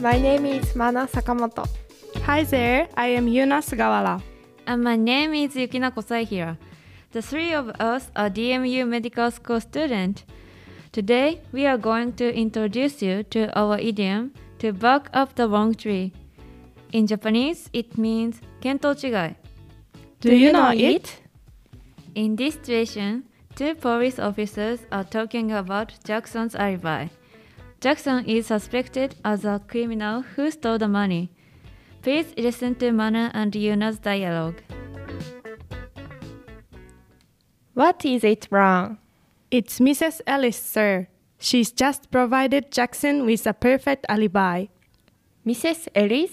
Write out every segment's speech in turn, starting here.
My name is Mana Sakamoto. Hi there, I am Yuna Sugawara. And my name is Yukinako Saihira. The three of us are DMU Medical School students. Today, we are going to introduce you to our idiom to bark up the wrong tree. In Japanese, it means kento chigai. Do you know it? In this situation, two police officers are talking about Jackson's alibi. Jackson is suspected as a criminal who stole the money. Please listen to Mana and Yuna's dialogue. What is it, Brown? It's Mrs. Ellis, sir. She's just provided Jackson with a perfect alibi. Mrs. Ellis?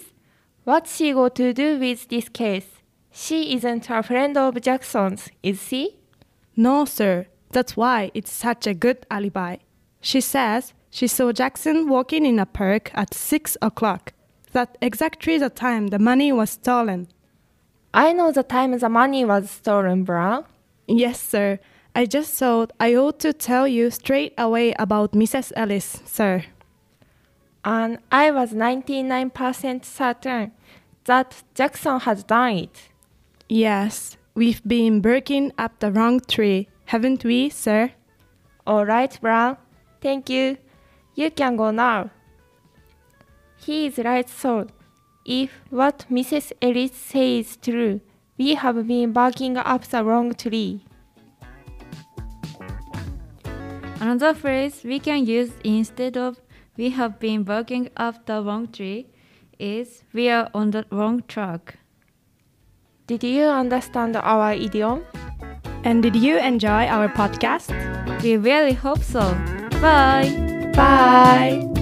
What's she got to do with this case? She isn't a friend of Jackson's, is she? No, sir. That's why it's such a good alibi. She says she saw Jackson walking in a park at 6 o'clock. That exactly the time the money was stolen. I know the time the money was stolen, Brown. Yes, sir. I just thought I ought to tell you straight away about Mrs. Ellis, sir. And I was 99% certain that Jackson has done it. Yes, we've been barking up the wrong tree, haven't we, sir? All right, Brown. Thank you. You can go now. He is right, so if what Mrs. Ellis says is true, we have been barking up the wrong tree. Another phrase we can use instead of we have been barking up the wrong tree is we are on the wrong track. Did you understand our idiom? And did you enjoy our podcast? We really hope so. Bye! Bye!